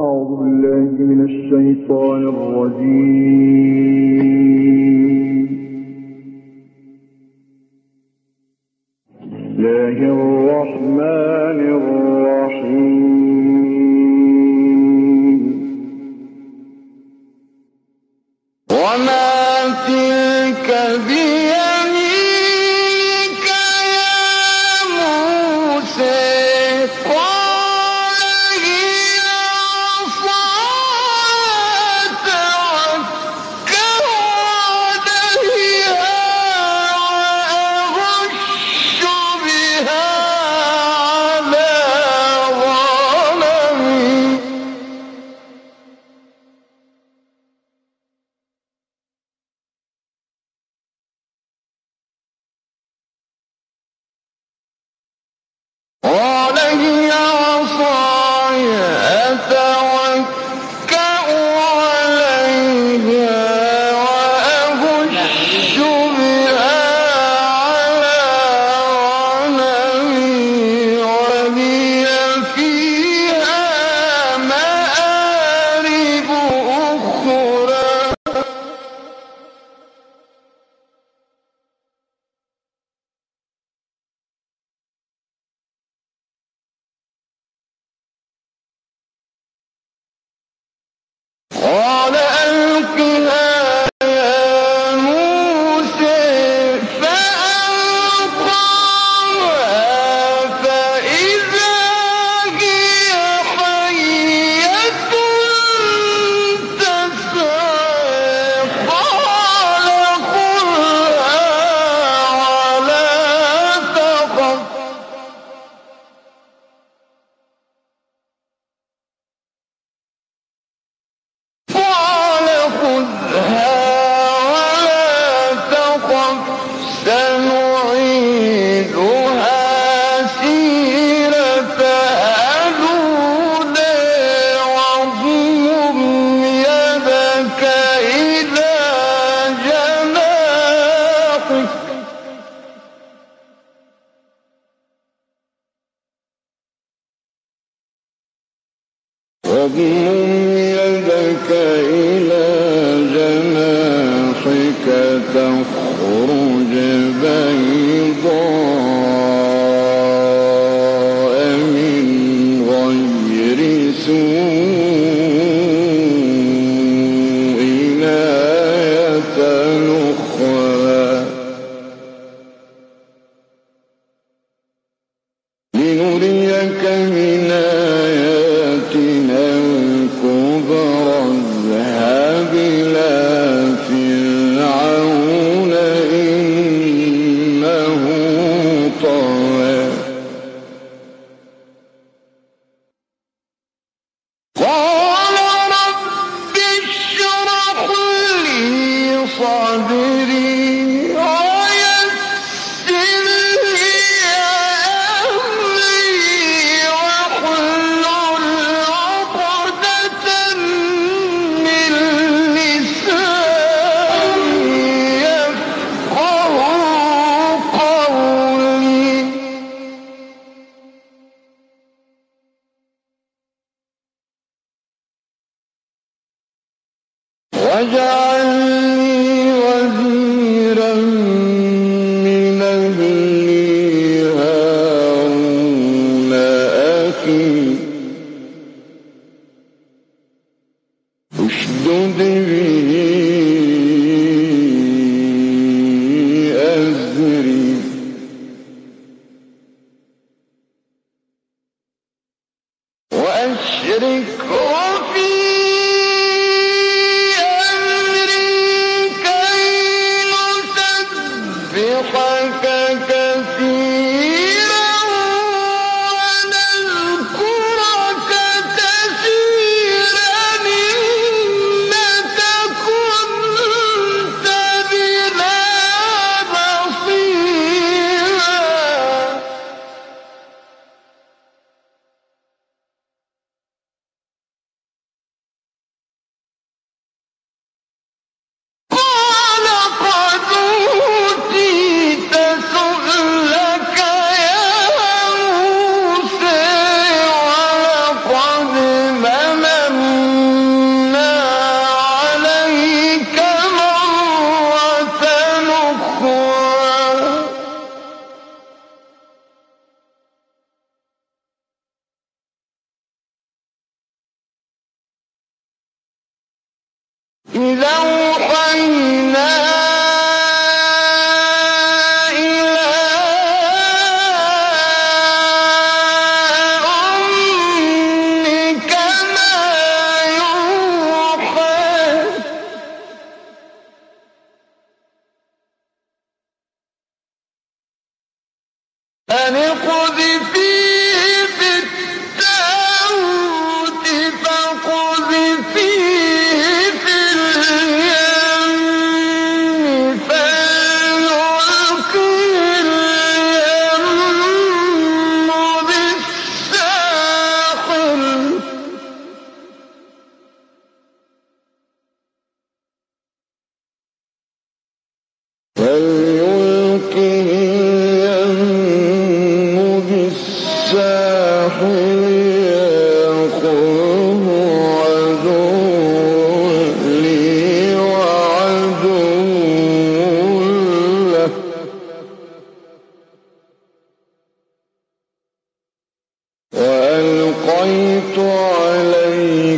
أعوذ بالله من الشيطان الرجيم. الله الرحمن الرحيم. فعل يدك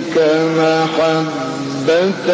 عليك محبة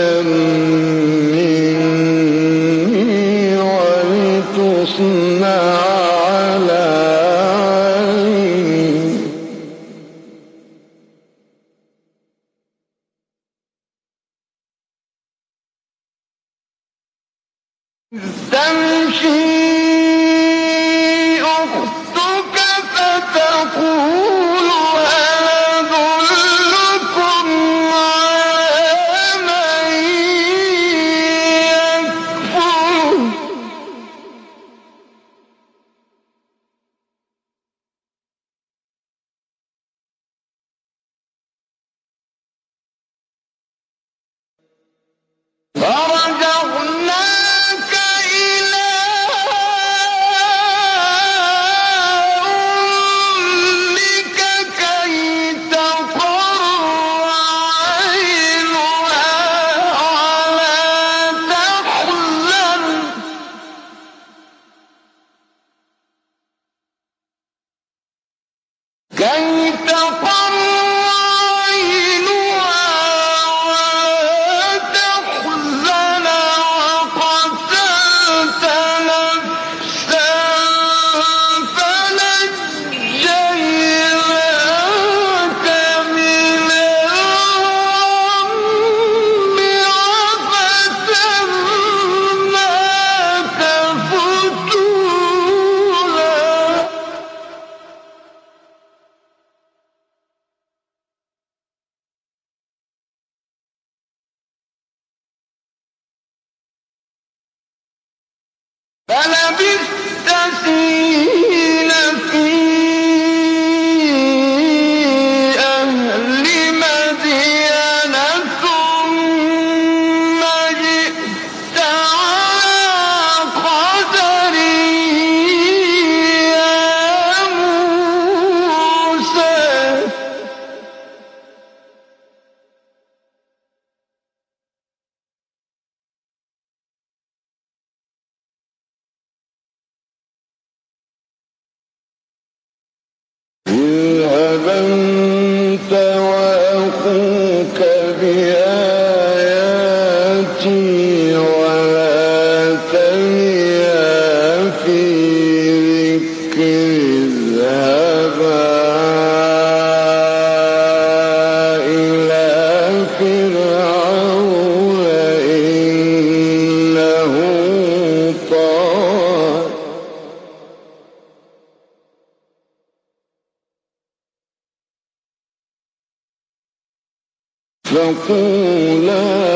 وأخوك بآياتي فقولا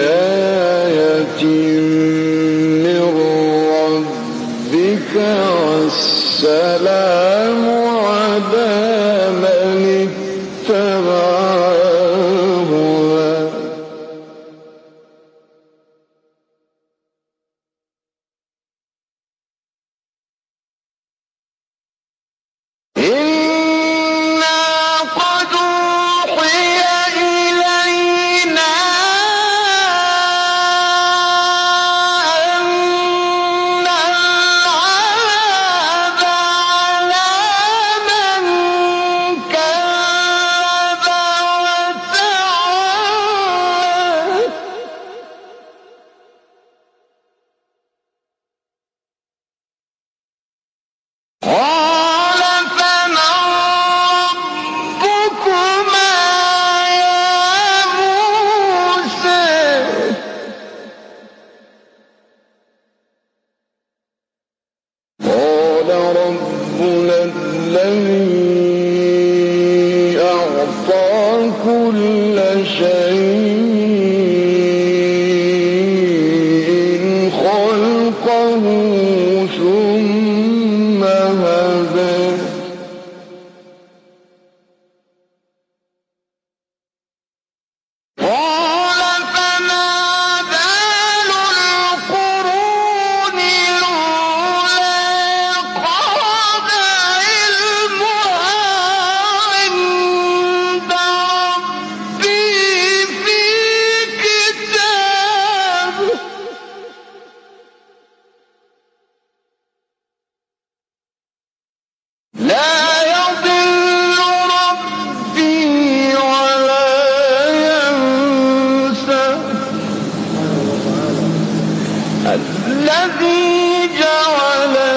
بآية من ربك والسلام. الذي جعل